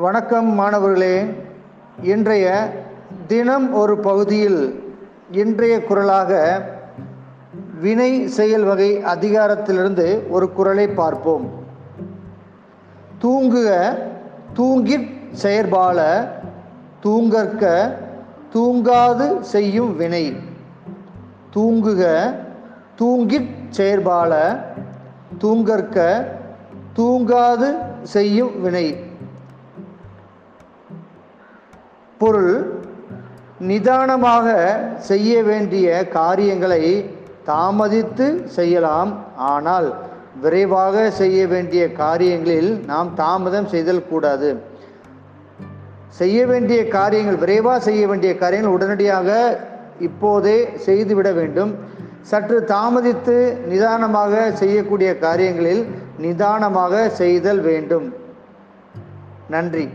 வணக்கம் மாணவர்களே. இன்றைய தினம் ஒரு பகுதியில் இன்றைய குரலாக வினை செயல் வகை அதிகாரத்திலிருந்து ஒரு குரலை பார்ப்போம். தூங்குக தூங்கிற் செயற்பால தூங்கற்க தூங்காது செய்யும் வினை. தூங்குக தூங்கிற் செயற்பால தூங்கற்க தூங்காது செய்யும் வினை. பொருள் நிதானமாக செய்ய வேண்டிய காரியங்களை தாமதித்து செய்யலாம். ஆனால் விரைவாக செய்ய வேண்டிய காரியங்களில் நாம் தாமதம் செய்தல் கூடாது. செய்ய வேண்டிய காரியங்கள் விரைவாக செய்ய வேண்டிய காரியங்கள் உடனடியாக இப்போதே செய்துவிட வேண்டும். சற்று தாமதித்து நிதானமாக செய்யக்கூடிய காரியங்களில் நிதானமாக செய்தல் வேண்டும். நன்றி.